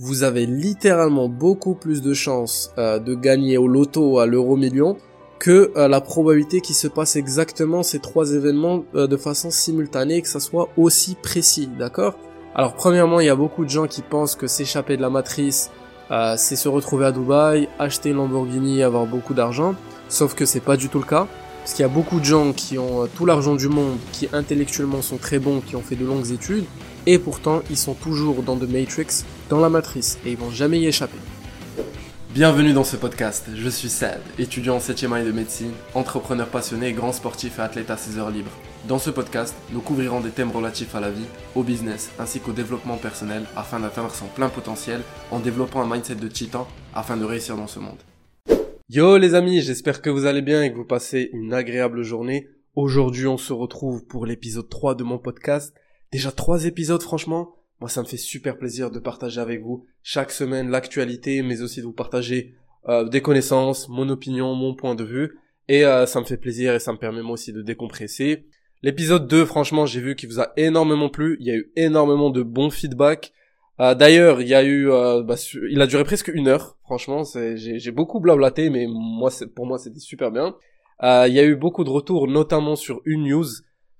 vous avez littéralement beaucoup plus de chances euh, de gagner au loto à l'euro million que euh, la probabilité qu'il se passe exactement ces trois événements euh, de façon simultanée et que ça soit aussi précis, d'accord? Alors premièrement, il y a beaucoup de gens qui pensent que s'échapper de la matrice, c'est se retrouver à Dubaï, acheter une Lamborghini et avoir beaucoup d'argent, sauf que c'est pas du tout le cas. Parce qu'il y a beaucoup de gens qui ont tout l'argent du monde, qui intellectuellement sont très bons, qui ont fait de longues études, et pourtant ils sont toujours dans The Matrix, dans la matrice, et ils vont jamais y échapper. Bienvenue dans ce podcast, je suis Sad, étudiant en 7ème année de médecine, entrepreneur passionné, grand sportif et athlète à ses heures libres. Dans ce podcast, nous couvrirons des thèmes relatifs à la vie, au business ainsi qu'au développement personnel afin d'atteindre son plein potentiel en développant un mindset de titan afin de réussir dans ce monde. Yo les amis, j'espère que vous allez bien et que vous passez une agréable journée. Aujourd'hui on se retrouve pour l'épisode 3 de mon podcast Déjà trois épisodes franchement, moi ça me fait super plaisir de partager avec vous chaque semaine l'actualité, mais aussi de vous partager euh, des connaissances, mon opinion, mon point de vue. Et euh, ça me fait plaisir et ça me permet moi aussi de décompresser. L'épisode 2, franchement, j'ai vu qu'il vous a énormément plu. Il y a eu énormément de bons feedbacks. Euh, D'ailleurs, il y a eu, bah, il a duré presque une heure. Franchement, j'ai beaucoup blablaté, mais moi, pour moi, c'était super bien. il y a eu beaucoup de retours, notamment sur une news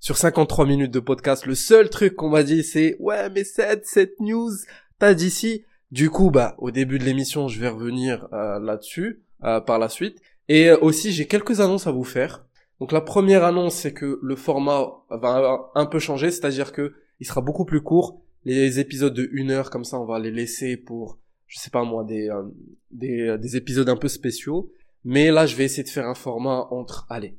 sur 53 minutes de podcast, le seul truc qu'on m'a dit c'est ouais mais cette cette news t'as dit si. Du coup bah au début de l'émission je vais revenir euh, là-dessus euh, par la suite et euh, aussi j'ai quelques annonces à vous faire. Donc la première annonce c'est que le format va un peu changer, c'est-à-dire que il sera beaucoup plus court. Les épisodes de une heure comme ça on va les laisser pour je sais pas moi des des, des épisodes un peu spéciaux. Mais là je vais essayer de faire un format entre allez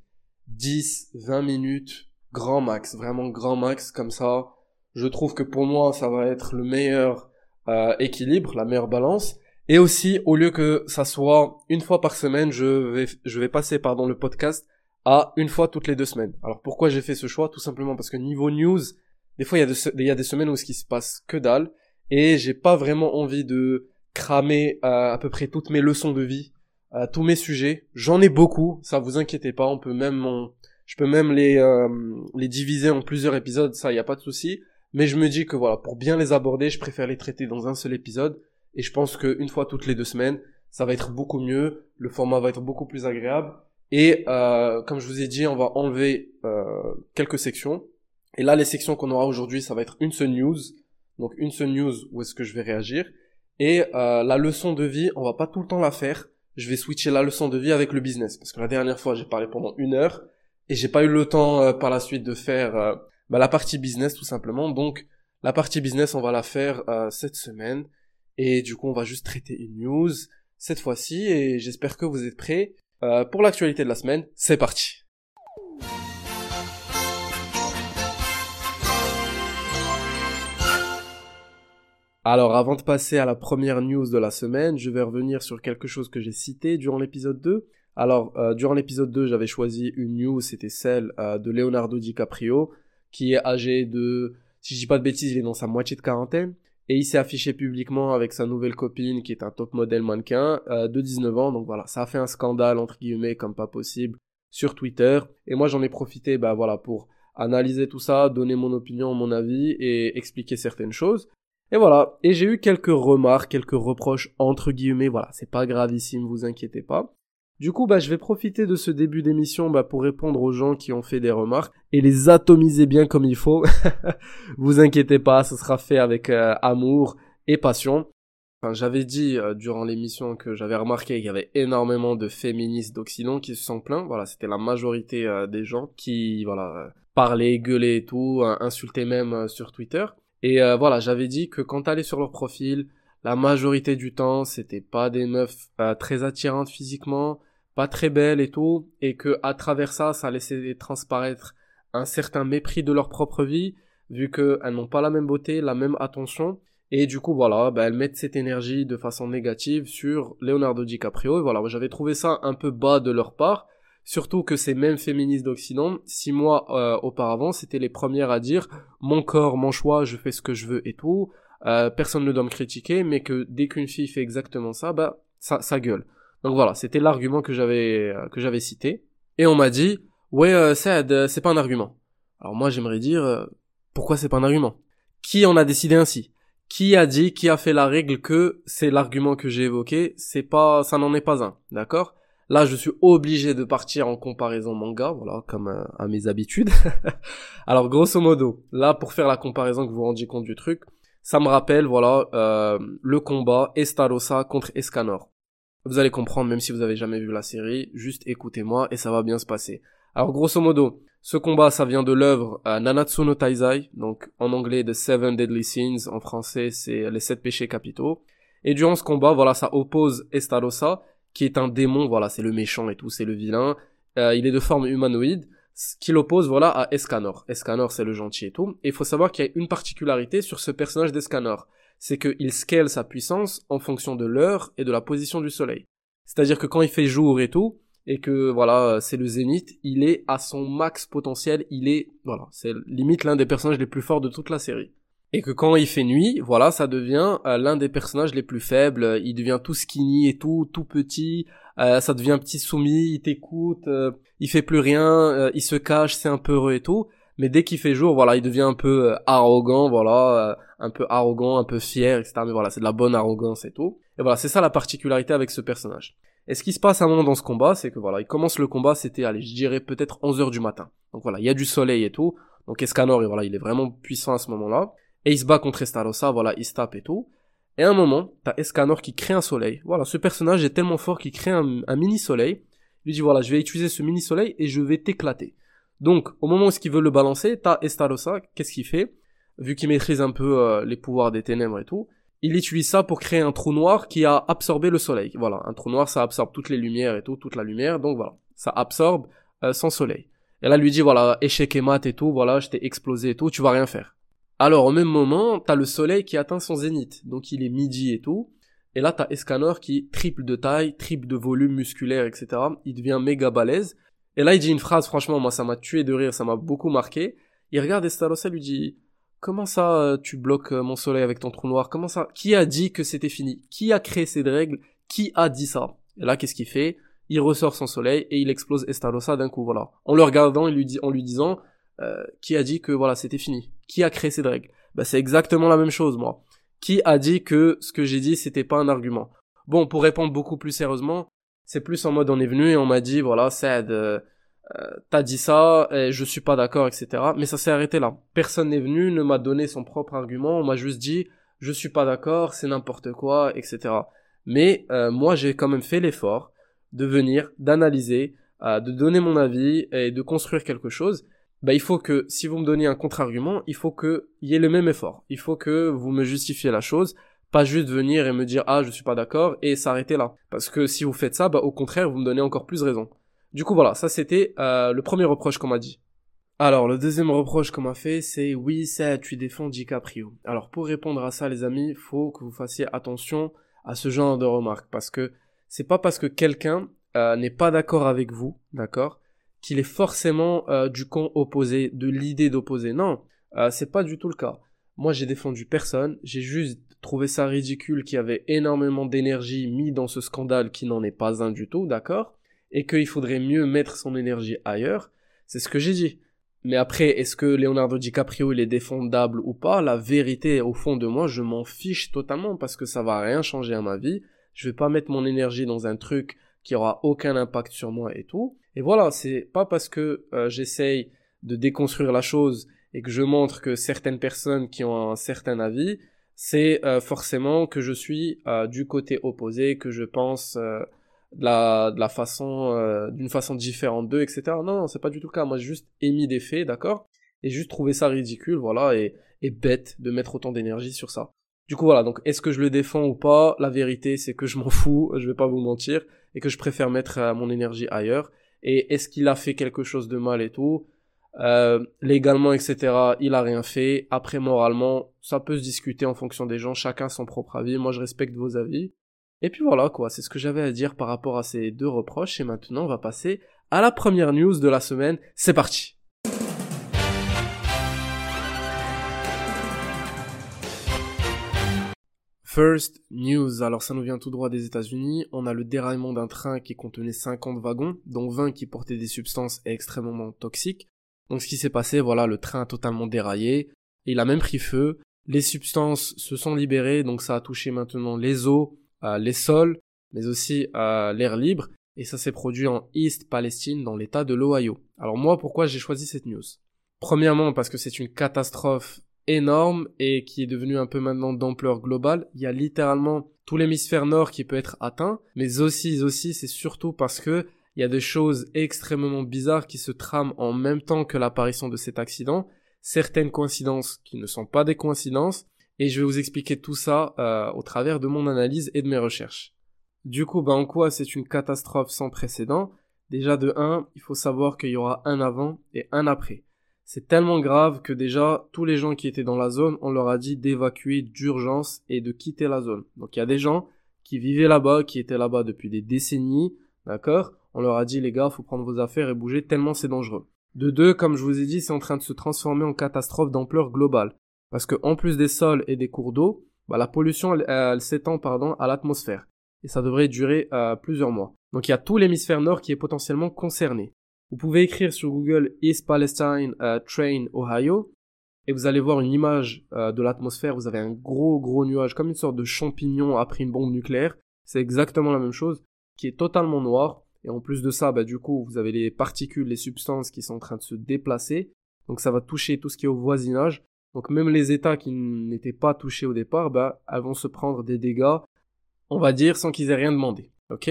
10 20 minutes grand max, vraiment grand max comme ça. Je trouve que pour moi ça va être le meilleur euh, équilibre, la meilleure balance. Et aussi au lieu que ça soit une fois par semaine, je vais je vais passer pardon le podcast à une fois toutes les deux semaines. Alors pourquoi j'ai fait ce choix? Tout simplement parce que niveau news, des fois il y a, de, y a des semaines où ce qui se passe que dalle et j'ai pas vraiment envie de cramer euh, à peu près toutes mes leçons de vie, euh, tous mes sujets. J'en ai beaucoup, ça vous inquiétez pas, on peut même je peux même les, euh, les diviser en plusieurs épisodes, ça, y a pas de souci. Mais je me dis que voilà, pour bien les aborder, je préfère les traiter dans un seul épisode. Et je pense qu'une fois toutes les deux semaines, ça va être beaucoup mieux. Le format va être beaucoup plus agréable. Et euh, comme je vous ai dit, on va enlever euh, quelques sections. Et là, les sections qu'on aura aujourd'hui, ça va être une seule news. Donc une seule news où est-ce que je vais réagir. Et euh, la leçon de vie, on va pas tout le temps la faire. Je vais switcher la leçon de vie avec le business. Parce que la dernière fois, j'ai parlé pendant une heure et j'ai pas eu le temps euh, par la suite de faire euh, bah, la partie business tout simplement. Donc la partie business, on va la faire euh, cette semaine et du coup on va juste traiter une news cette fois-ci et j'espère que vous êtes prêts pour l'actualité de la semaine. C'est parti. Alors avant de passer à la première news de la semaine, je vais revenir sur quelque chose que j'ai cité durant l'épisode 2 alors, euh, durant l'épisode 2, j'avais choisi une news, c'était celle euh, de Leonardo DiCaprio, qui est âgé de, si je dis pas de bêtises, il est dans sa moitié de quarantaine, et il s'est affiché publiquement avec sa nouvelle copine, qui est un top modèle mannequin, euh, de 19 ans, donc voilà, ça a fait un scandale, entre guillemets, comme pas possible, sur Twitter, et moi j'en ai profité, bah voilà, pour analyser tout ça, donner mon opinion, mon avis, et expliquer certaines choses. Et voilà, et j'ai eu quelques remarques, quelques reproches, entre guillemets, voilà, c'est pas gravissime, vous inquiétez pas. Du coup, bah, je vais profiter de ce début d'émission bah, pour répondre aux gens qui ont fait des remarques et les atomiser bien comme il faut. Vous inquiétez pas, ce sera fait avec euh, amour et passion. Enfin, j'avais dit euh, durant l'émission que j'avais remarqué qu'il y avait énormément de féministes d'Occident qui se sont plaints. Voilà, c'était la majorité euh, des gens qui, voilà, parlaient, gueulaient et tout, insultaient même sur Twitter. Et voilà, j'avais dit que quand t'allais sur leur profil, la majorité du temps, c'était pas des meufs très attirantes physiquement, pas très belles et tout, et que à travers ça, ça laissait transparaître un certain mépris de leur propre vie, vu qu'elles n'ont pas la même beauté, la même attention, et du coup voilà, bah, elles mettent cette énergie de façon négative sur Leonardo DiCaprio, et voilà, j'avais trouvé ça un peu bas de leur part, surtout que ces mêmes féministes d'Occident, six mois euh, auparavant, c'était les premières à dire mon corps, mon choix, je fais ce que je veux et tout, euh, personne ne doit me critiquer, mais que dès qu'une fille fait exactement ça, bah ça, ça gueule. Donc voilà, c'était l'argument que j'avais euh, que j'avais cité. Et on m'a dit ouais euh, euh, c'est pas un argument. Alors moi j'aimerais dire pourquoi c'est pas un argument? Qui en a décidé ainsi? Qui a dit, qui a fait la règle que c'est l'argument que j'ai évoqué, c'est pas, ça n'en est pas un, d'accord? Là, je suis obligé de partir en comparaison manga, voilà, comme à, mes habitudes. Alors, grosso modo, là, pour faire la comparaison, que vous vous rendiez compte du truc, ça me rappelle, voilà, le combat Estarossa contre Escanor. Vous allez comprendre, même si vous avez jamais vu la série, juste écoutez-moi et ça va bien se passer. Alors, grosso modo, ce combat, ça vient de l'œuvre euh, Nanatsu no Taizai, donc en anglais The Seven Deadly Sins, en français c'est les sept péchés capitaux. Et durant ce combat, voilà, ça oppose Estarossa, qui est un démon, voilà, c'est le méchant et tout, c'est le vilain. Euh, il est de forme humanoïde, qui l'oppose, voilà, à Escanor. Escanor, c'est le gentil et tout. Et il faut savoir qu'il y a une particularité sur ce personnage d'Escanor. C'est qu'il scale sa puissance en fonction de l'heure et de la position du soleil. C'est-à-dire que quand il fait jour et tout, et que voilà, c'est le zénith, il est à son max potentiel, il est, voilà, c'est limite l'un des personnages les plus forts de toute la série et que quand il fait nuit, voilà, ça devient euh, l'un des personnages les plus faibles. Il devient tout skinny et tout, tout petit. Euh, ça devient petit soumis. Il t'écoute. Euh, il fait plus rien. il se cache. C'est un peu heureux et tout. Mais dès qu'il fait jour, voilà, il devient un peu arrogant, voilà, un peu arrogant, un peu fier, etc. Mais voilà, c'est de la bonne arrogance et tout. Et voilà, c'est ça la particularité avec ce personnage. Et ce qui se passe à un moment dans ce combat, c'est que voilà, il commence le combat, c'était, allez, je dirais peut-être 11 heures du matin. Donc voilà, il y a du soleil et tout. Donc Escanor, voilà, il est vraiment puissant à ce moment-là. Et il se bat contre Estarossa, voilà, il se tape et tout. Et à un moment, t'as Escanor qui crée un soleil. Voilà, ce personnage est tellement fort qu'il crée un, mini-soleil. Il lui dit, voilà, je vais utiliser ce mini-soleil et je vais t'éclater. Donc, au moment où il veut le balancer, t'as Estarossa, qu'est-ce qu'il fait? Vu qu'il maîtrise un peu euh, les pouvoirs des ténèbres et tout, il utilise ça pour créer un trou noir qui a absorbé le soleil. Voilà, un trou noir, ça absorbe toutes les lumières et tout, toute la lumière, donc voilà, ça absorbe euh, son soleil. Et là, lui dit, voilà, échec et mat et tout, voilà, je t'ai explosé et tout, tu vas rien faire. Alors au même moment, t'as le soleil qui atteint son zénith, donc il est midi et tout. Et là, t'as Escanor qui triple de taille, triple de volume musculaire, etc. Il devient méga balèze. Et là, il dit une phrase, franchement, moi, ça m'a tué de rire, ça m'a beaucoup marqué. Il regarde Estarossa, lui dit, comment ça, euh, tu bloques euh, mon soleil avec ton trou noir? Comment ça? Qui a dit que c'était fini? Qui a créé ces règles? Qui a dit ça? Et là, qu'est-ce qu'il fait? Il ressort son soleil et il explose Estarossa d'un coup, voilà. En le regardant, lui dit, en lui disant, euh, qui a dit que voilà c'était fini? Qui a créé ces règles? Bah c'est exactement la même chose moi. Qui a dit que ce que j'ai dit c'était pas un argument? Bon pour répondre beaucoup plus sérieusement, c'est plus en mode on est venu et on m'a dit voilà Sad, euh, euh, t'as dit ça et je suis pas d'accord etc. Mais ça s'est arrêté là. Personne n'est venu, ne m'a donné son propre argument, on m'a juste dit je suis pas d'accord, c'est n'importe quoi etc. Mais moi j'ai quand même fait l'effort de venir, d'analyser, de donner mon avis et de construire quelque chose bah, il faut que, si vous me donnez un contre-argument, il faut qu'il y ait le même effort. Il faut que vous me justifiez la chose, pas juste venir et me dire, ah, je suis pas d'accord, et s'arrêter là. Parce que si vous faites ça, bah, au contraire, vous me donnez encore plus raison. Du coup, voilà, ça c'était euh, le premier reproche qu'on m'a dit. Alors, le deuxième reproche qu'on m'a fait, c'est oui, ça, tu défends DiCaprio. Alors, pour répondre à ça, les amis, faut que vous fassiez attention à ce genre de remarques, parce que c'est pas parce que quelqu'un euh, n'est pas d'accord avec vous, d'accord, qu'il est forcément euh, du camp opposé, de l'idée d'opposer. Non, c'est pas du tout le cas. Moi, j'ai défendu personne, j'ai juste trouvé ça ridicule qu'il y avait énormément d'énergie mis dans ce scandale qui n'en est pas un du tout, d'accord? Et qu'il faudrait mieux mettre son énergie ailleurs. C'est ce que j'ai dit. Mais après, est-ce que Leonardo DiCaprio il est défendable ou pas? La vérité, au fond de moi, je m'en fiche totalement parce que ça va rien changer à ma vie. Je vais pas mettre mon énergie dans un truc qui aura aucun impact sur moi et tout. Et voilà, c'est pas parce que euh, j'essaye de déconstruire la chose et que je montre que certaines personnes qui ont un certain avis, c'est euh, forcément que je suis euh, du côté opposé, que je pense de la, de la façon, d'une façon différente d'eux, etc. Non, non, c'est pas du tout le cas. Moi, j'ai juste émis des faits, d'accord? Et juste trouvé ça ridicule, voilà, et, et bête de mettre autant d'énergie sur ça. Du coup, voilà, donc est-ce que je le défends ou pas? La vérité, c'est que je m'en fous, je vais pas vous mentir, et que je préfère mettre mon énergie ailleurs et est-ce qu'il a fait quelque chose de mal et tout? Euh, légalement etc il a rien fait. Après moralement ça peut se discuter en fonction des gens. Chacun son propre avis. Moi je respecte vos avis. Et puis voilà quoi. C'est ce que j'avais à dire par rapport à ces deux reproches. Et maintenant on va passer à la première news de la semaine. C'est parti. First news, alors ça nous vient tout droit des États-Unis. On a le déraillement d'un train qui contenait 50 wagons, dont 20 qui portaient des substances extrêmement toxiques. Donc ce qui s'est passé, voilà, le train a totalement déraillé. il a même pris feu. Les substances se sont libérées, donc ça a touché maintenant les eaux, euh, les sols, mais aussi euh, l'air libre, et ça s'est produit en East Palestine, dans l'état de l'Ohio. Alors moi, pourquoi j'ai choisi cette news? Premièrement, parce que c'est une catastrophe énorme et qui est devenue un peu maintenant d'ampleur globale. Il y a littéralement tout l'hémisphère nord qui peut être atteint, mais aussi, aussi, c'est surtout parce que il y a des choses extrêmement bizarres qui se trament en même temps que l'apparition de cet accident, certaines coïncidences qui ne sont pas des coïncidences, et je vais vous expliquer tout ça euh, au travers de mon analyse et de mes recherches. Du coup, bah en quoi c'est une catastrophe sans précédent? Déjà de 1, il faut savoir qu'il y aura un avant et un après. C'est tellement grave que déjà tous les gens qui étaient dans la zone, on leur a dit d'évacuer d'urgence et de quitter la zone. Donc il y a des gens qui vivaient là-bas, qui étaient là-bas depuis des décennies, d'accord? On leur a dit les gars, faut prendre vos affaires et bouger tellement c'est dangereux. De deux, comme je vous ai dit, c'est en train de se transformer en catastrophe d'ampleur globale. Parce que en plus des sols et des cours d'eau, bah, la pollution elle, s'étend pardon à l'atmosphère et ça devrait durer euh, plusieurs mois. Donc il y a tout l'hémisphère nord qui est potentiellement concerné. Vous pouvez écrire sur Google East Palestine uh, Train Ohio et vous allez voir une image de l'atmosphère. Vous avez un gros gros nuage comme une sorte de champignon après une bombe nucléaire. C'est exactement la même chose qui est totalement noir. Et en plus de ça, bah, du coup, vous avez les particules, les substances qui sont en train de se déplacer. Donc ça va toucher tout ce qui est au voisinage. Donc même les États qui n'étaient pas touchés au départ, bah, elles vont se prendre des dégâts, on va dire, sans qu'ils aient rien demandé. Ok?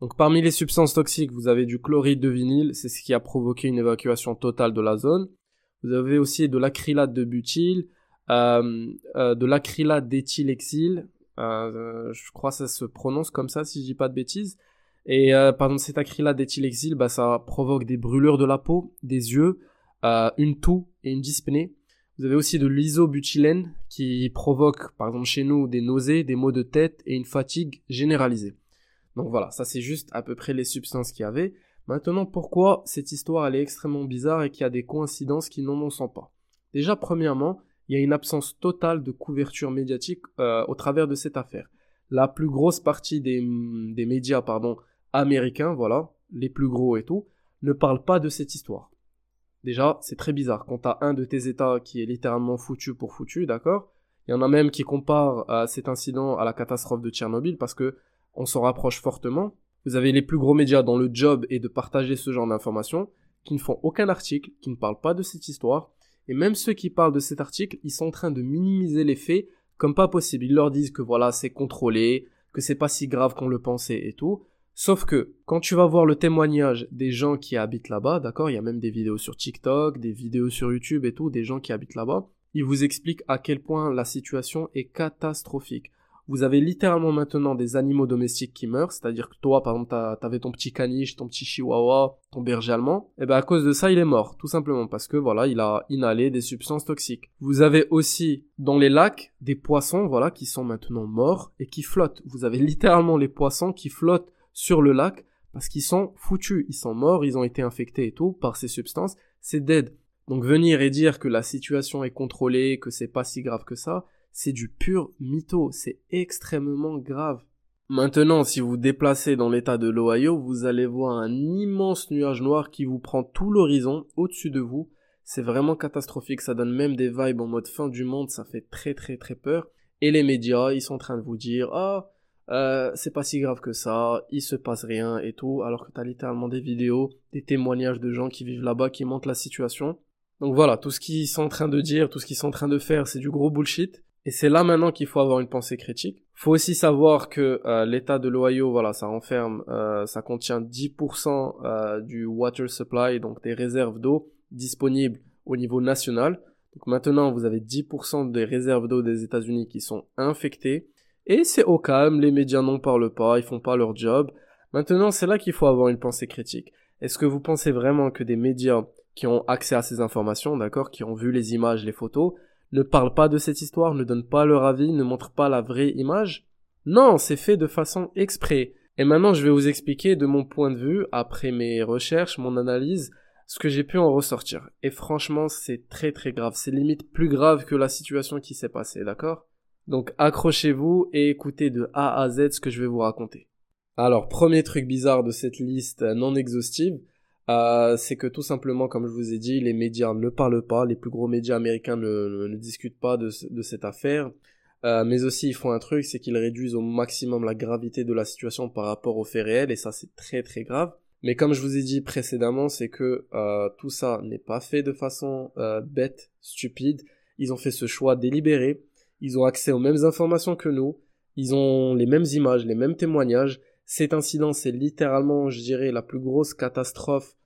Donc parmi les substances toxiques, vous avez du chloride de vinyle, c'est ce qui a provoqué une évacuation totale de la zone. Vous avez aussi de l'acrylate de butyl, euh, euh, de l'acrylate d'éthylexyle, euh, je crois que ça se prononce comme ça si je dis pas de bêtises. Et euh, pardon, cet acrylate d'éthylexyle, bah, ça provoque des brûlures de la peau, des yeux, euh, une toux et une dyspnée. Vous avez aussi de l'isobutylène qui provoque, par exemple chez nous, des nausées, des maux de tête et une fatigue généralisée. Donc voilà, ça c'est juste à peu près les substances qu'il y avait. Maintenant, pourquoi cette histoire elle est extrêmement bizarre et qu'il y a des coïncidences qui n'en sont pas? Déjà, premièrement, il y a une absence totale de couverture médiatique euh, au travers de cette affaire. La plus grosse partie des médias pardon, américains, voilà, les plus gros et tout, ne parlent pas de cette histoire. Déjà, c'est très bizarre. Quand t'as un de tes États qui est littéralement foutu pour foutu, d'accord Il y en a même qui comparent cet incident à la catastrophe de Tchernobyl parce que on s'en rapproche fortement. Vous avez les plus gros médias dont le job est de partager ce genre d'informations, qui ne font aucun article, qui ne parlent pas de cette histoire, et même ceux qui parlent de cet article, ils sont en train de minimiser les faits comme pas possible. Ils leur disent que voilà, c'est contrôlé, que c'est pas si grave qu'on le pensait et tout. Sauf que, quand tu vas voir le témoignage des gens qui habitent là-bas, d'accord, il y a même des vidéos sur TikTok, des vidéos sur YouTube et tout, des gens qui habitent là-bas, ils vous expliquent à quel point la situation est catastrophique vous avez littéralement maintenant des animaux domestiques qui meurent, c'est-à-dire que toi, par exemple, t'avais ton petit caniche, ton petit chihuahua, ton berger allemand, et ben à cause de ça, il est mort, tout simplement parce que voilà, il a inhalé des substances toxiques. Vous avez aussi dans les lacs des poissons, voilà, qui sont maintenant morts et qui flottent. Vous avez littéralement les poissons qui flottent sur le lac parce qu'ils sont foutus, ils sont morts, ils ont été infectés et tout par ces substances, c'est dead. Donc venir et dire que la situation est contrôlée, que c'est pas si grave que ça, c'est du pur mytho, c'est extrêmement grave. Maintenant, si vous déplacez dans l'état de l'Ohio, vous allez voir un immense nuage noir qui vous prend tout l'horizon au-dessus de vous. C'est vraiment catastrophique, ça donne même des vibes en mode fin du monde, ça fait très très très peur. Et les médias, ils sont en train de vous dire, ah, euh, c'est pas si grave que ça, il se passe rien et tout, alors que t'as littéralement des vidéos, des témoignages de gens qui vivent là-bas qui montrent la situation. Donc voilà, tout ce qu'ils sont en train de dire, tout ce qu'ils sont en train de faire, c'est du gros bullshit. Et c'est là maintenant qu'il faut avoir une pensée critique. Faut aussi savoir que euh, l'état de l'Ohio, voilà, ça renferme, euh, ça contient 10% euh, du water supply, donc des réserves d'eau disponibles au niveau national. Donc maintenant, vous avez 10% des réserves d'eau des États-Unis qui sont infectées. Et c'est au calme, les médias n'en parlent pas, ils font pas leur job. Maintenant, c'est là qu'il faut avoir une pensée critique. Est-ce que vous pensez vraiment que des médias qui ont accès à ces informations, d'accord, qui ont vu les images, les photos, ne parlent pas de cette histoire, ne donnent pas leur avis, ne montrent pas la vraie image? Non, c'est fait de façon exprès. Et maintenant, je vais vous expliquer de mon point de vue, après mes recherches, mon analyse, ce que j'ai pu en ressortir. Et franchement, c'est très très grave. C'est limite plus grave que la situation qui s'est passée, d'accord? Donc accrochez-vous et écoutez de A à Z ce que je vais vous raconter. Alors, premier truc bizarre de cette liste non exhaustive, euh, c'est que tout simplement, comme je vous ai dit, les médias ne parlent pas, les plus gros médias américains ne, discutent pas de, cette affaire. Euh, mais aussi, ils font un truc, c'est qu'ils réduisent au maximum la gravité de la situation par rapport aux faits réels, et ça, c'est très très grave. Mais comme je vous ai dit précédemment, c'est que euh, tout ça n'est pas fait de façon bête, stupide. Ils ont fait ce choix délibéré. Ils ont accès aux mêmes informations que nous. Ils ont les mêmes images, les mêmes témoignages. Cet incident, c'est littéralement, je dirais, la plus grosse catastrophe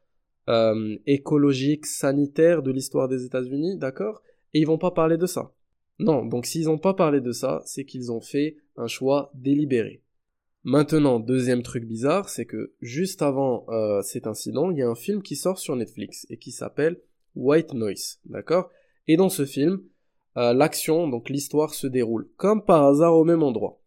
euh, écologique, sanitaire de l'histoire des États-Unis, d'accord? Et ils vont pas parler de ça. Non, donc s'ils n'ont pas parlé de ça, c'est qu'ils ont fait un choix délibéré. Maintenant, deuxième truc bizarre, c'est que juste avant euh, cet incident, il y a un film qui sort sur Netflix et qui s'appelle White Noise, d'accord? Et dans ce film, l'action, donc l'histoire se déroule comme par hasard au même endroit.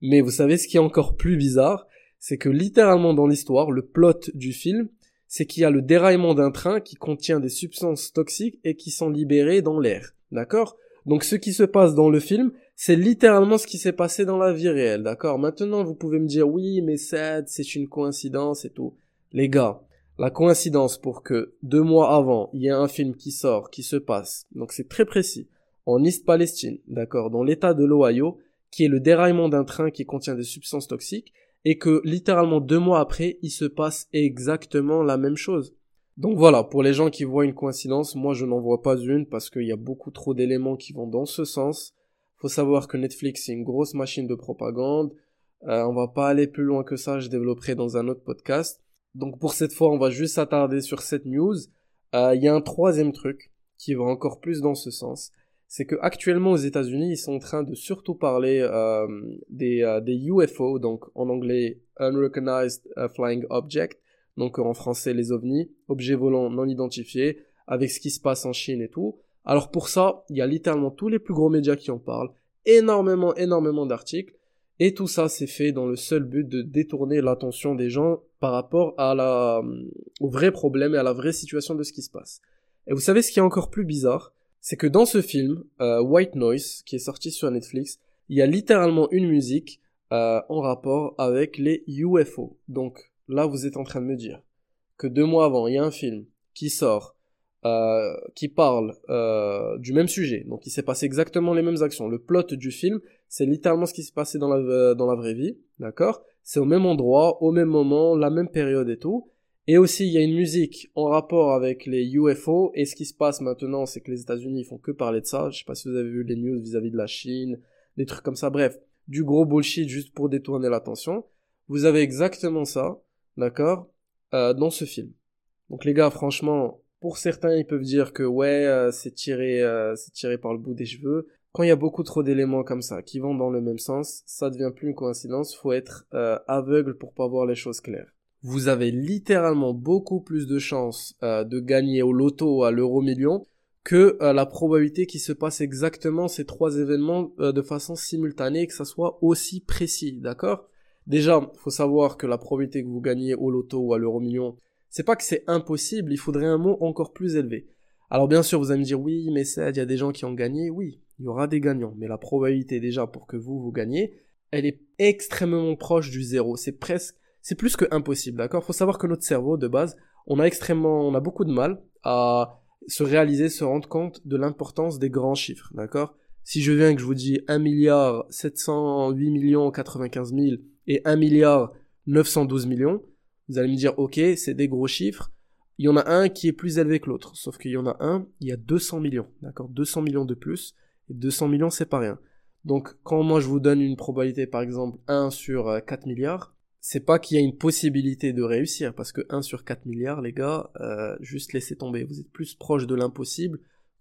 Mais vous savez ce qui est encore plus bizarre, c'est que littéralement dans l'histoire, le plot du film, c'est qu'il y a le déraillement d'un train qui contient des substances toxiques et qui sont libérées dans l'air, d'accord? Donc ce qui se passe dans le film, c'est littéralement ce qui s'est passé dans la vie réelle, d'accord? Maintenant, vous pouvez me dire, oui, mais c'est une coïncidence et tout. Les gars, la coïncidence pour que deux mois avant, il y ait un film qui sort, qui se passe, donc c'est très précis, en East Palestine, d'accord, dans l'état de l'Ohio, qui est le déraillement d'un train qui contient des substances toxiques, et que littéralement deux mois après, il se passe exactement la même chose. Donc voilà, pour les gens qui voient une coïncidence, moi je n'en vois pas une parce qu'il y a beaucoup trop d'éléments qui vont dans ce sens. Faut savoir que Netflix c'est une grosse machine de propagande. Euh, on va pas aller plus loin que ça, je développerai dans un autre podcast. Donc pour cette fois, on va juste s'attarder sur cette news. Euh, il y a un troisième truc qui va encore plus dans ce sens. C'est que actuellement aux États-Unis, ils sont en train de surtout parler euh, des, euh, des UFO, donc en anglais Unrecognized Flying Object, donc en français les ovnis, objets volants non identifiés, avec ce qui se passe en Chine et tout. Alors pour ça, il y a littéralement tous les plus gros médias qui en parlent, énormément, énormément d'articles, et tout ça c'est fait dans le seul but de détourner l'attention des gens par rapport à la, euh, au vrai problème et à la vraie situation de ce qui se passe. Et vous savez ce qui est encore plus bizarre, c'est que dans ce film, euh, White Noise, qui est sorti sur Netflix, il y a littéralement une musique euh, en rapport avec les UFO. Donc là, vous êtes en train de me dire que deux mois avant, il y a un film qui sort euh, qui parle du même sujet. Donc il s'est passé exactement les mêmes actions. Le plot du film, c'est littéralement ce qui s'est passé dans la, dans la vraie vie, d'accord? C'est au même endroit, au même moment, la même période et tout. Et aussi, il y a une musique en rapport avec les UFO. Et ce qui se passe maintenant, c'est que les États-Unis font que parler de ça. Je sais pas si vous avez vu les news vis-à-vis -vis de la Chine, des trucs comme ça. Bref, du gros bullshit juste pour détourner l'attention. Vous avez exactement ça, d'accord, euh, dans ce film. Donc les gars, franchement, pour certains, ils peuvent dire que ouais, euh, c'est tiré, euh, c'est tiré par le bout des cheveux. Quand il y a beaucoup trop d'éléments comme ça qui vont dans le même sens, ça devient plus une coïncidence. Faut être euh, aveugle pour pas voir les choses claires. Vous avez littéralement beaucoup plus de chances de gagner au loto ou à l'euro million que la probabilité qu'il se passe exactement ces trois événements de façon simultanée et que ça soit aussi précis, d'accord? Déjà, faut savoir que la probabilité que vous gagnez au loto ou à l'euro million, c'est pas que c'est impossible, il faudrait un mot encore plus élevé. Alors bien sûr, vous allez me dire, oui, mais il y a des gens qui ont gagné, oui, il y aura des gagnants, mais la probabilité déjà pour que vous, vous gagnez, elle est extrêmement proche du zéro, c'est presque, c'est plus que impossible, d'accord? Faut savoir que notre cerveau, de base, on a extrêmement, on a beaucoup de mal à se réaliser, se rendre compte de l'importance des grands chiffres, d'accord? Si je viens et que je vous dis 1 milliard 708 millions 95 000 et 1 milliard 912 millions, vous allez me dire, ok, c'est des gros chiffres. Il y en a un qui est plus élevé que l'autre. Sauf qu'il y en a un, il y a 200 millions. D'accord? 200 millions de plus. Et 200 millions, c'est pas rien. Donc, quand moi je vous donne une probabilité, par exemple, 1 sur 4 euh, milliards, c'est pas qu'il y a une possibilité de réussir. Parce que 1 sur 4 milliards, les gars, euh, juste laissez tomber. Vous êtes plus proche de l'impossible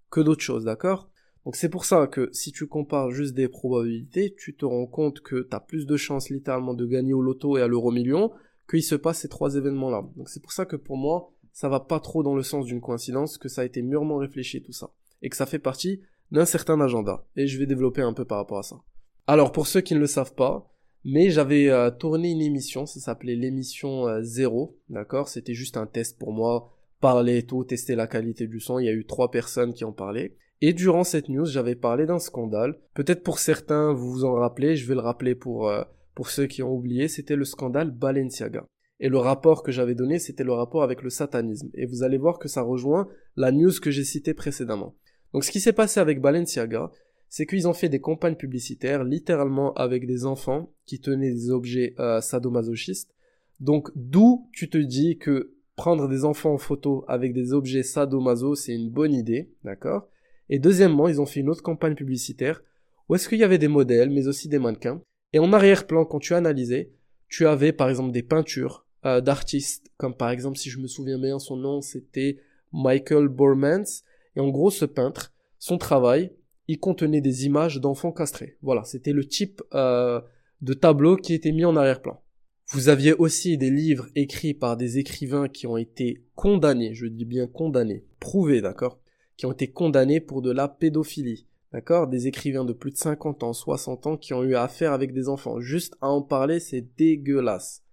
que d'autres choses, d'accord? Donc c'est pour ça que si tu compares juste des probabilités, tu te rends compte que tu as plus de chances littéralement de gagner au loto et à l'euro million qu'il se passe ces trois événements-là. Donc c'est pour ça que pour moi, ça va pas trop dans le sens d'une coïncidence, que ça a été mûrement réfléchi tout ça. Et que ça fait partie d'un certain agenda. Et je vais développer un peu par rapport à ça. Alors pour ceux qui ne le savent pas, mais j'avais euh, tourné une émission, ça s'appelait l'émission euh, zéro, d'accord? C'était juste un test pour moi, parler et tout, tester la qualité du son, il y a eu trois personnes qui en parlaient. Et durant cette news, j'avais parlé d'un scandale. Peut-être pour certains, vous vous en rappelez, je vais le rappeler pour, euh, pour ceux qui ont oublié, c'était le scandale Balenciaga. Et le rapport que j'avais donné, c'était le rapport avec le satanisme. Et vous allez voir que ça rejoint la news que j'ai citée précédemment. Donc ce qui s'est passé avec Balenciaga, c'est qu'ils ont fait des campagnes publicitaires littéralement avec des enfants qui tenaient des objets euh, sadomasochistes. Donc d'où tu te dis que prendre des enfants en photo avec des objets sadomaso, c'est une bonne idée, d'accord? Et deuxièmement, ils ont fait une autre campagne publicitaire où est-ce qu'il y avait des modèles, mais aussi des mannequins. Et en arrière-plan, quand tu analysais, tu avais par exemple des peintures euh, d'artistes, comme par exemple, si je me souviens bien, son nom c'était Michael Bormans. Et en gros, ce peintre, son travail, il contenait des images d'enfants castrés. Voilà, c'était le type euh, de tableau qui était mis en arrière-plan. Vous aviez aussi des livres écrits par des écrivains qui ont été condamnés, je dis bien condamnés, prouvés, d'accord, qui ont été condamnés pour de la pédophilie. D'accord Des écrivains de plus de 50 ans, 60 ans qui ont eu affaire avec des enfants. Juste à en parler, c'est dégueulasse.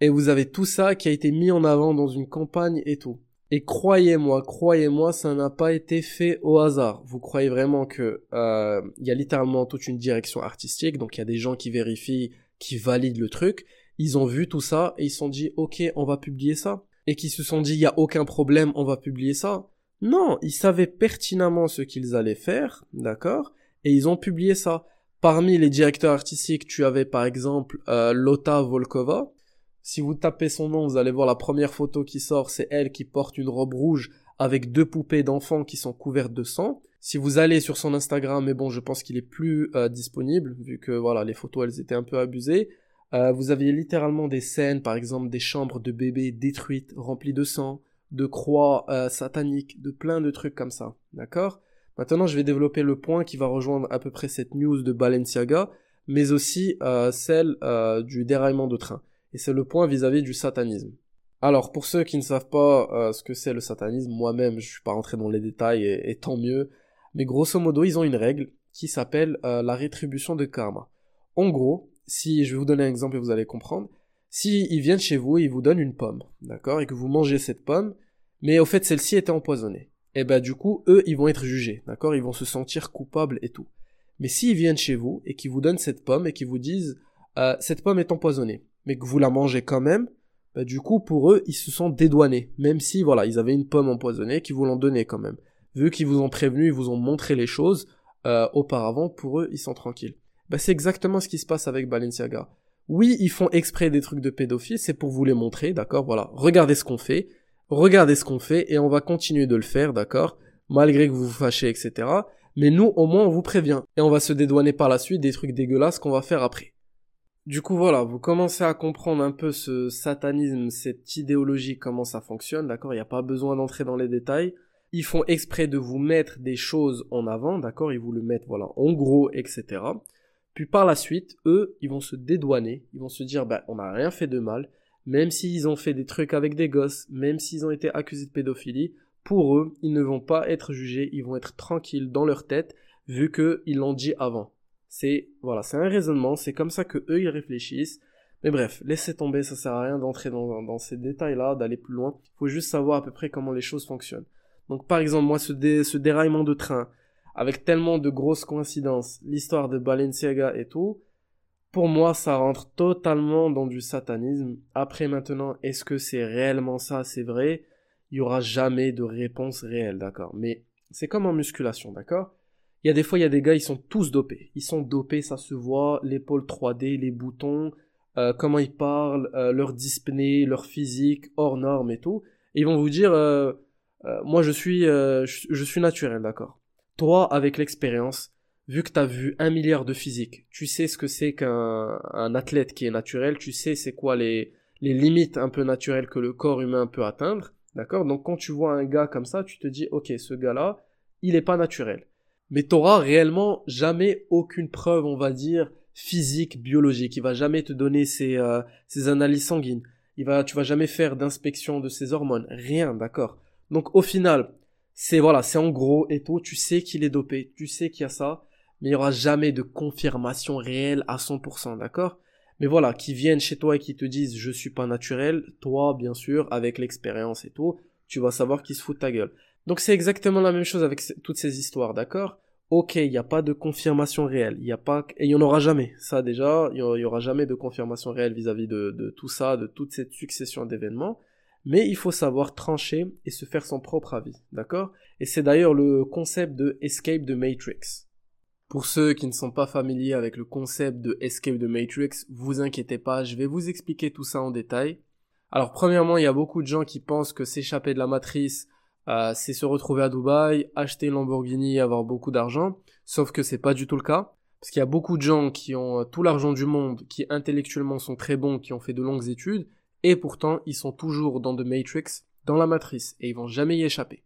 Et vous avez tout ça qui a été mis en avant dans une campagne et tout. Et croyez-moi, croyez-moi, ça n'a pas été fait au hasard. Vous croyez vraiment que euh, il y a littéralement toute une direction artistique, donc il y a des gens qui vérifient, qui valident le truc. Ils ont vu tout ça et ils se sont dit ok, on va publier ça. Et qui se sont dit il y a aucun problème, on va publier ça. Non, ils savaient pertinemment ce qu'ils allaient faire, d'accord? Et ils ont publié ça. Parmi les directeurs artistiques, tu avais par exemple euh, Lota Volkova. Si vous tapez son nom, vous allez voir la première photo qui sort, c'est elle qui porte une robe rouge avec deux poupées d'enfants qui sont couvertes de sang. Si vous allez sur son Instagram, mais bon, je pense qu'il est plus euh, disponible vu que voilà, les photos elles étaient un peu abusées. Euh, vous aviez littéralement des scènes, par exemple des chambres de bébés détruites, remplies de sang de croix euh, sataniques, de plein de trucs comme ça. D'accord? Maintenant, je vais développer le point qui va rejoindre à peu près cette news de Balenciaga, mais aussi euh, celle euh, du déraillement de train. Et c'est le point vis-à-vis du satanisme. Alors, pour ceux qui ne savent pas ce que c'est le satanisme, moi-même, je suis pas rentré dans les détails et, tant mieux. Mais grosso modo, ils ont une règle qui s'appelle la rétribution de karma. En gros, si je vais vous donner un exemple et vous allez comprendre, si ils viennent chez vous et ils vous donnent une pomme, d'accord, et que vous mangez cette pomme, mais au fait celle-ci était empoisonnée, et eh ben du coup eux ils vont être jugés, d'accord, ils vont se sentir coupables et tout. Mais s'ils viennent chez vous et qu'ils vous donnent cette pomme et qu'ils vous disent euh, cette pomme est empoisonnée, mais que vous la mangez quand même, bah, du coup pour eux ils se sont dédouanés, même si voilà ils avaient une pomme empoisonnée qu'ils vous l'ont donnée quand même. Vu qu'ils vous ont prévenu, ils vous ont montré les choses euh, auparavant, pour eux ils sont tranquilles. Bah, c'est exactement ce qui se passe avec Balenciaga. Oui, ils font exprès des trucs de pédophiles, c'est pour vous les montrer, d'accord Voilà, regardez ce qu'on fait, regardez ce qu'on fait, et on va continuer de le faire, d'accord Malgré que vous vous fâchez, etc. Mais nous, au moins, on vous prévient, et on va se dédouaner par la suite des trucs dégueulasses qu'on va faire après. Du coup, voilà, vous commencez à comprendre un peu ce satanisme, cette idéologie, comment ça fonctionne, d'accord? Il n'y a pas besoin d'entrer dans les détails. Ils font exprès de vous mettre des choses en avant, d'accord? Ils vous le mettent, voilà, en gros, etc. Puis par la suite, eux, ils vont se dédouaner, ils vont se dire, bah, on n'a rien fait de mal, même s'ils ont fait des trucs avec des gosses, même s'ils ont été accusés de pédophilie, pour eux, ils ne vont pas être jugés, ils vont être tranquilles dans leur tête, vu qu'ils l'ont dit avant. C'est, voilà, c'est un raisonnement, c'est comme ça que eux, ils réfléchissent. Mais bref, laissez tomber, ça sert à rien d'entrer dans, dans, ces détails-là, d'aller plus loin. Il faut juste savoir à peu près comment les choses fonctionnent. Donc par exemple, moi, ce, ce déraillement de train, avec tellement de grosses coïncidences, l'histoire de Balenciaga et tout, pour moi, ça rentre totalement dans du satanisme. Après maintenant, est-ce que c'est réellement ça, c'est vrai Il y aura jamais de réponse réelle, d'accord? Mais c'est comme en musculation, d'accord? Il y a des fois, il y a des gars, ils sont tous dopés. Ils sont dopés, ça se voit, l'épaule 3D, les boutons, euh, comment ils parlent, euh, leur dyspnée, leur physique, hors norme et tout. Et ils vont vous dire, euh, moi je suis, je suis naturel, d'accord toi, avec l'expérience, vu que tu as vu un milliard de physique, tu sais ce que c'est qu'un athlète qui est naturel, tu sais c'est quoi les, les limites un peu naturelles que le corps humain peut atteindre, d'accord Donc quand tu vois un gars comme ça, tu te dis, ok, ce gars-là, il est pas naturel. Mais t'auras réellement jamais aucune preuve, on va dire, physique, biologique. Il va jamais te donner ses, euh, ses analyses sanguines. Il va, tu vas jamais faire d'inspection de ses hormones. Rien, d'accord Donc au final, c'est voilà, c'est en gros et tout, tu sais qu'il est dopé, tu sais qu'il y a ça, mais il n'y aura jamais de confirmation réelle à 100%, d'accord? Mais voilà, qui viennent chez toi et qui te disent je suis pas naturel, toi bien sûr, avec l'expérience et tout, tu vas savoir qu'ils se foutent ta gueule. Donc c'est exactement la même chose avec toutes ces histoires, d'accord? Ok, il n'y a pas de confirmation réelle, il y a pas, et il y en aura jamais. Ça déjà, il y aura jamais de confirmation réelle vis-à-vis de, tout ça, de toute cette succession d'événements. Mais il faut savoir trancher et se faire son propre avis, d'accord? Et c'est d'ailleurs le concept de escape de Matrix. Pour ceux qui ne sont pas familiers avec le concept de Escape de Matrix, vous inquiétez pas, je vais vous expliquer tout ça en détail. Alors premièrement, il y a beaucoup de gens qui pensent que s'échapper de la matrice, euh, c'est se retrouver à Dubaï, acheter une Lamborghini et avoir beaucoup d'argent, sauf que c'est pas du tout le cas. Parce qu'il y a beaucoup de gens qui ont euh, tout l'argent du monde, qui intellectuellement sont très bons, qui ont fait de longues études, et pourtant ils sont toujours dans The Matrix, dans la matrice, et ils vont jamais y échapper.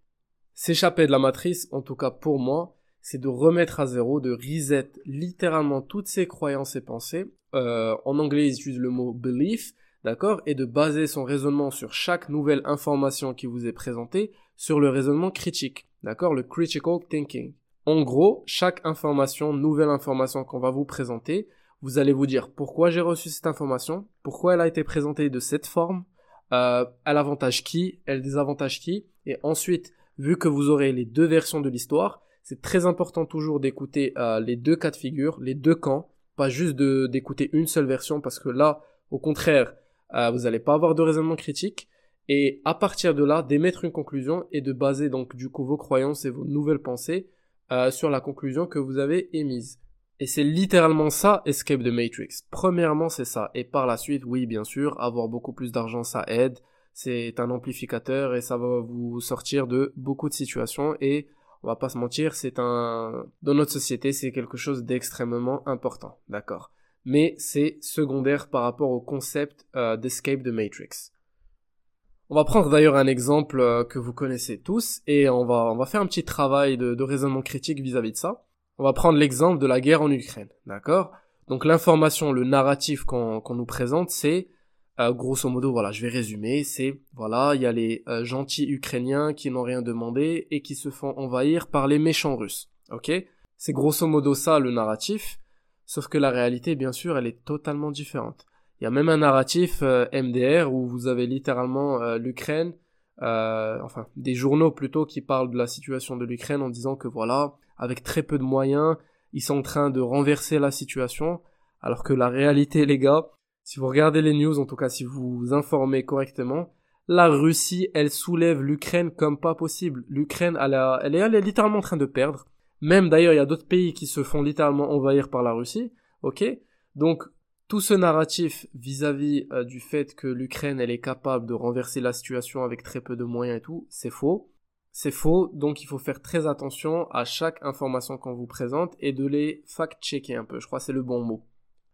S'échapper de la matrice, en tout cas pour moi, c'est de remettre à zéro, de reset littéralement toutes ses croyances et pensées. Euh, en anglais, ils utilisent le mot belief, d'accord, et de baser son raisonnement sur chaque nouvelle information qui vous est présentée sur le raisonnement critique, d'accord, le critical thinking. En gros, chaque information, nouvelle information qu'on va vous présenter, vous allez vous dire pourquoi j'ai reçu cette information, pourquoi elle a été présentée de cette forme, euh, elle avantage qui, elle désavantage qui, et ensuite, vu que vous aurez les deux versions de l'histoire, c'est très important toujours d'écouter euh, les deux cas de figure, les deux camps, pas juste d'écouter une seule version parce que là, au contraire, euh, vous n'allez pas avoir de raisonnement critique et à partir de là, d'émettre une conclusion et de baser donc du coup vos croyances et vos nouvelles pensées euh, sur la conclusion que vous avez émise. Et c'est littéralement ça, Escape the Matrix. Premièrement, c'est ça. Et par la suite, oui, bien sûr, avoir beaucoup plus d'argent, ça aide. C'est un amplificateur et ça va vous sortir de beaucoup de situations et on va pas se mentir, c'est un, dans notre société, c'est quelque chose d'extrêmement important, d'accord. Mais c'est secondaire par rapport au concept euh, d'escape de Matrix. On va prendre d'ailleurs un exemple euh, que vous connaissez tous et on va, on va faire un petit travail de, raisonnement critique vis-à-vis de ça. On va prendre l'exemple de la guerre en Ukraine, d'accord? Donc l'information, le narratif qu'on nous présente, c'est euh, grosso modo, voilà, je vais résumer, c'est, voilà, il y a les euh, gentils Ukrainiens qui n'ont rien demandé et qui se font envahir par les méchants Russes, ok? C'est grosso modo ça le narratif, sauf que la réalité, bien sûr, elle est totalement différente. Il y a même un narratif euh, MDR où vous avez littéralement l'Ukraine, enfin, des journaux plutôt qui parlent de la situation de l'Ukraine en disant que voilà, avec très peu de moyens, ils sont en train de renverser la situation, alors que la réalité, les gars, si vous regardez les news, en tout cas si vous vous informez correctement, la Russie, elle soulève l'Ukraine comme pas possible. L'Ukraine, elle, elle, est, elle est littéralement en train de perdre. Même d'ailleurs, il y a d'autres pays qui se font littéralement envahir par la Russie. Ok? Donc, tout ce narratif vis-à-vis euh, du fait que l'Ukraine, elle est capable de renverser la situation avec très peu de moyens et tout, c'est faux. C'est faux, donc il faut faire très attention à chaque information qu'on vous présente et de les fact-checker un peu. Je crois que c'est le bon mot.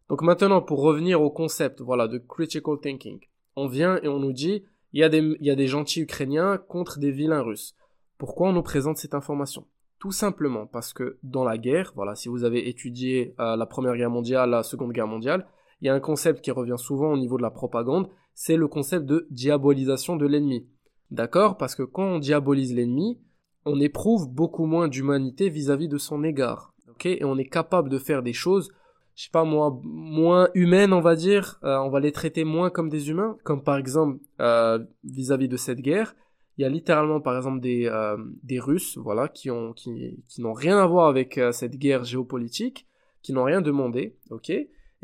Donc maintenant, pour revenir au concept, voilà, de critical thinking, on vient et on nous dit, il y a des, gentils ukrainiens contre des vilains russes. Pourquoi on nous présente cette information? Tout simplement parce que dans la guerre, voilà, si vous avez étudié euh, la Première Guerre mondiale, la Seconde Guerre mondiale, il y a un concept qui revient souvent au niveau de la propagande, c'est le concept de diabolisation de l'ennemi. D'accord? Parce que quand on diabolise l'ennemi, on éprouve beaucoup moins d'humanité vis-à-vis de son égard. ok? Et on est capable de faire des choses je sais pas moi, moins humaines, on va dire. Euh, on va les traiter moins comme des humains, comme par exemple euh, vis-à-vis de cette guerre. Il y a littéralement par exemple des, euh, des Russes, voilà, qui ont qui, qui n'ont rien à voir avec cette guerre géopolitique, qui n'ont rien demandé, ok,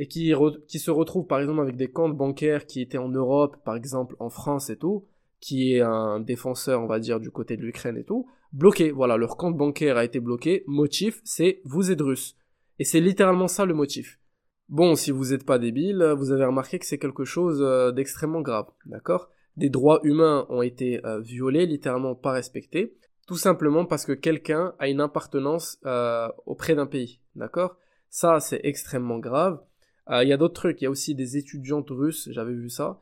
et qui qui se retrouvent par exemple avec des comptes bancaires qui étaient en Europe, par exemple en France et tout, qui est un défenseur, on va dire, du côté de l'Ukraine et tout, bloqué. Voilà, leur compte bancaire a été bloqué. Motif, c'est vous êtes russe. Et c'est littéralement ça le motif. Bon, si vous n'êtes pas débile, vous avez remarqué que c'est quelque chose euh, d'extrêmement grave, d'accord? Des droits humains ont été euh, violés, littéralement pas respectés, tout simplement parce que quelqu'un a une appartenance euh, auprès d'un pays, d'accord? Ça, c'est extrêmement grave. Il y a d'autres trucs, il y a aussi des étudiantes russes, j'avais vu ça,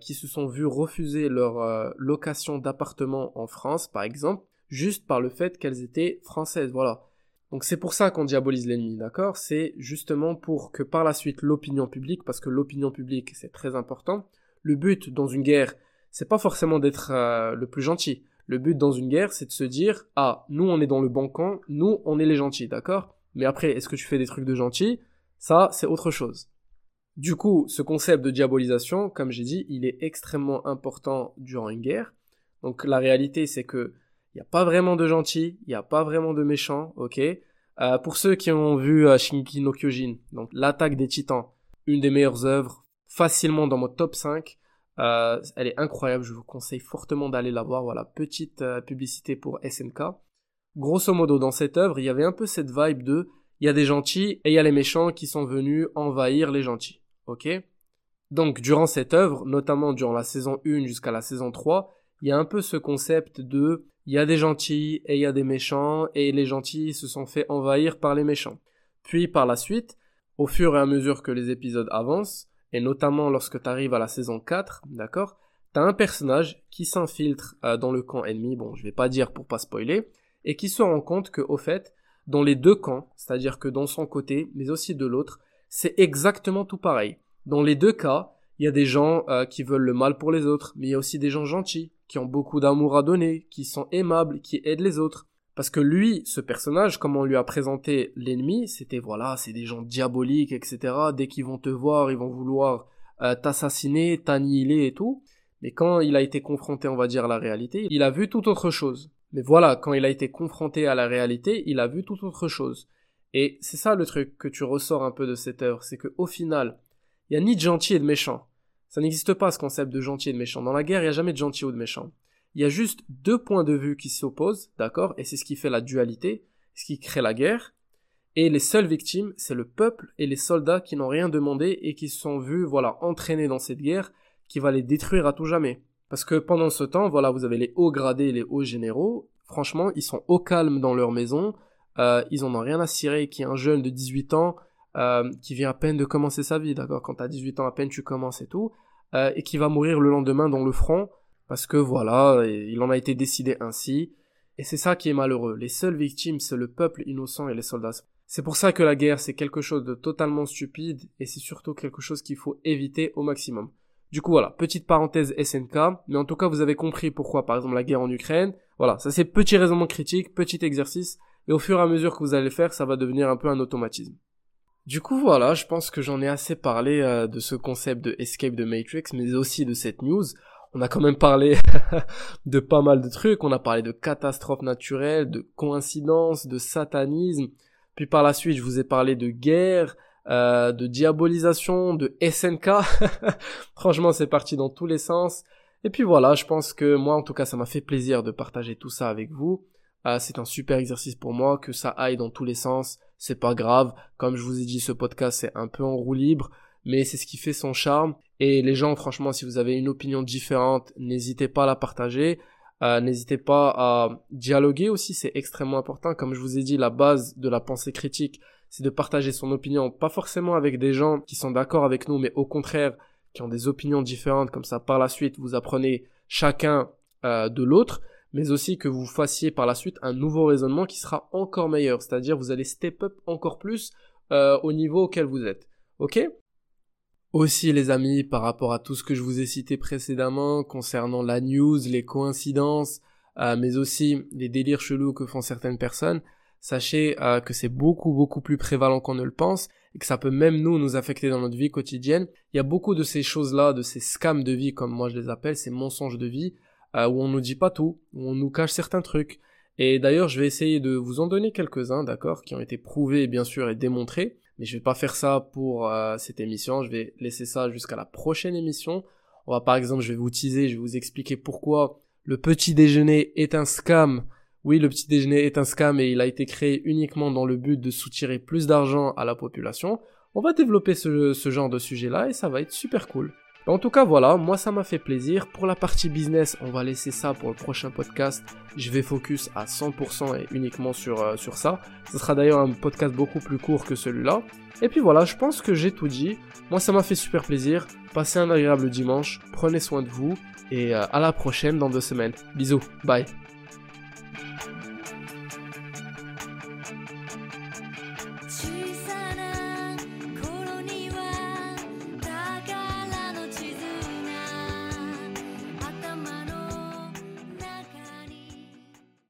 qui se sont vues refuser leur location d'appartement en France, par exemple, juste par le fait qu'elles étaient françaises, voilà. Donc c'est pour ça qu'on diabolise l'ennemi, d'accord? C'est justement pour que par la suite l'opinion publique, parce que l'opinion publique c'est très important, le but dans une guerre, c'est pas forcément d'être euh, le plus gentil. Le but dans une guerre, c'est de se dire ah nous on est dans le bon camp, nous on est les gentils, d'accord? Mais après est-ce que tu fais des trucs de gentils? Ça c'est autre chose. Du coup, ce concept de diabolisation, comme j'ai dit, il est extrêmement important durant une guerre. Donc la réalité c'est que il n'y a pas vraiment de gentils, il n'y a pas vraiment de méchants, ok? Euh, pour ceux qui ont vu euh, no Kyojin, donc l'attaque des titans, une des meilleures œuvres, facilement dans mon top 5. Euh, elle est incroyable, je vous conseille fortement d'aller la voir. Voilà, petite euh, publicité pour SNK. Grosso modo, dans cette œuvre, il y avait un peu cette vibe de il y a des gentils et il y a les méchants qui sont venus envahir les gentils. Ok? Donc, durant cette œuvre, notamment durant la saison 1 jusqu'à la saison 3, il y a un peu ce concept de il y a des gentils et il y a des méchants et les gentils se sont fait envahir par les méchants. Puis par la suite, au fur et à mesure que les épisodes avancent, et notamment lorsque tu arrives à la saison 4, d'accord, t'as un personnage qui s'infiltre euh, dans le camp ennemi, bon je vais pas dire pour pas spoiler, et qui se rend compte que au fait, dans les deux camps, c'est-à-dire que dans son côté, mais aussi de l'autre, c'est exactement tout pareil. Dans les deux cas, il y a des gens euh, qui veulent le mal pour les autres, mais il y a aussi des gens gentils, qui ont beaucoup d'amour à donner, qui sont aimables, qui aident les autres. Parce que lui, ce personnage, comme on lui a présenté l'ennemi, c'était voilà, c'est des gens diaboliques, etc. Dès qu'ils vont te voir, ils vont vouloir euh, t'assassiner, t'annihiler et tout. Mais quand il a été confronté, on va dire, à la réalité, il a vu tout autre chose. Mais voilà, quand il a été confronté à la réalité, il a vu tout autre chose. Et c'est ça le truc que tu ressors un peu de cette œuvre, c'est que au final, il y a ni de gentil et de méchant. Ça n'existe pas ce concept de gentil et de méchant. Dans la guerre, il n'y a jamais de gentil ou de méchant. Il y a juste deux points de vue qui s'opposent, d'accord? Et c'est ce qui fait la dualité, ce qui crée la guerre. Et les seules victimes, c'est le peuple et les soldats qui n'ont rien demandé et qui se sont vus, voilà, entraînés dans cette guerre qui va les détruire à tout jamais. Parce que pendant ce temps, voilà, vous avez les hauts gradés et les hauts généraux. Franchement, ils sont au calme dans leur maison. Euh, ils en ont rien à cirer qu'il y ait un jeune de 18 ans euh, qui vient à peine de commencer sa vie, d'accord? Quand t'as 18 ans à peine, tu commences et tout. Euh, et qui va mourir le lendemain dans le front parce que voilà, il en a été décidé ainsi. Et c'est ça qui est malheureux. Les seules victimes, c'est le peuple innocent et les soldats. C'est pour ça que la guerre, c'est quelque chose de totalement stupide et c'est surtout quelque chose qu'il faut éviter au maximum. Du coup, voilà, petite parenthèse SNK, mais en tout cas, vous avez compris pourquoi, par exemple, la guerre en Ukraine. Voilà, ça c'est petit raisonnement critique, petit exercice, et au fur et à mesure que vous allez le faire, ça va devenir un peu un automatisme. Du coup, voilà, je pense que j'en ai assez parlé euh, de ce concept de escape de Matrix, mais aussi de cette news on a quand même parlé de pas mal de trucs. On a parlé de catastrophes naturelles, de coïncidences, de satanisme. Puis par la suite, je vous ai parlé de guerre, euh, de diabolisation, de SNK. Franchement, c'est parti dans tous les sens. Et puis voilà, je pense que moi, en tout cas, ça m'a fait plaisir de partager tout ça avec vous. Euh, c'est un super exercice pour moi, que ça aille dans tous les sens. C'est pas grave. Comme je vous ai dit, ce podcast, c'est un peu en roue libre mais c'est ce qui fait son charme. Et les gens, franchement, si vous avez une opinion différente, n'hésitez pas à la partager. Euh, n'hésitez pas à dialoguer aussi, c'est extrêmement important. Comme je vous ai dit, la base de la pensée critique, c'est de partager son opinion, pas forcément avec des gens qui sont d'accord avec nous, mais au contraire, qui ont des opinions différentes. Comme ça, par la suite, vous apprenez chacun euh, de l'autre, mais aussi que vous fassiez par la suite un nouveau raisonnement qui sera encore meilleur. C'est-à-dire, vous allez step up encore plus euh, au niveau auquel vous êtes. Ok? Aussi les amis par rapport à tout ce que je vous ai cité précédemment concernant la news, les coïncidences, euh, mais aussi les délires chelous que font certaines personnes, sachez euh, que c'est beaucoup beaucoup plus prévalent qu'on ne le pense et que ça peut même nous nous affecter dans notre vie quotidienne. Il y a beaucoup de ces choses-là, de ces scams de vie comme moi je les appelle, ces mensonges de vie euh, où on nous dit pas tout, où on nous cache certains trucs. Et d'ailleurs, je vais essayer de vous en donner quelques-uns, d'accord, qui ont été prouvés bien sûr et démontrés mais je vais pas faire ça pour euh, cette émission, je vais laisser ça jusqu'à la prochaine émission. On va par exemple, je vais vous teaser, je vais vous expliquer pourquoi le petit déjeuner est un scam. Oui, le petit déjeuner est un scam et il a été créé uniquement dans le but de soutirer plus d'argent à la population. On va développer ce, genre de sujet-là et ça va être super cool. En tout cas, voilà, moi ça m'a fait plaisir. Pour la partie business, on va laisser ça pour le prochain podcast. Je vais focus à 100% et uniquement sur, euh, sur ça. Ce sera d'ailleurs un podcast beaucoup plus court que celui-là. Et puis voilà, je pense que j'ai tout dit. Moi ça m'a fait super plaisir. Passez un agréable dimanche. Prenez soin de vous. Et euh, à la prochaine dans deux semaines. Bisous. Bye.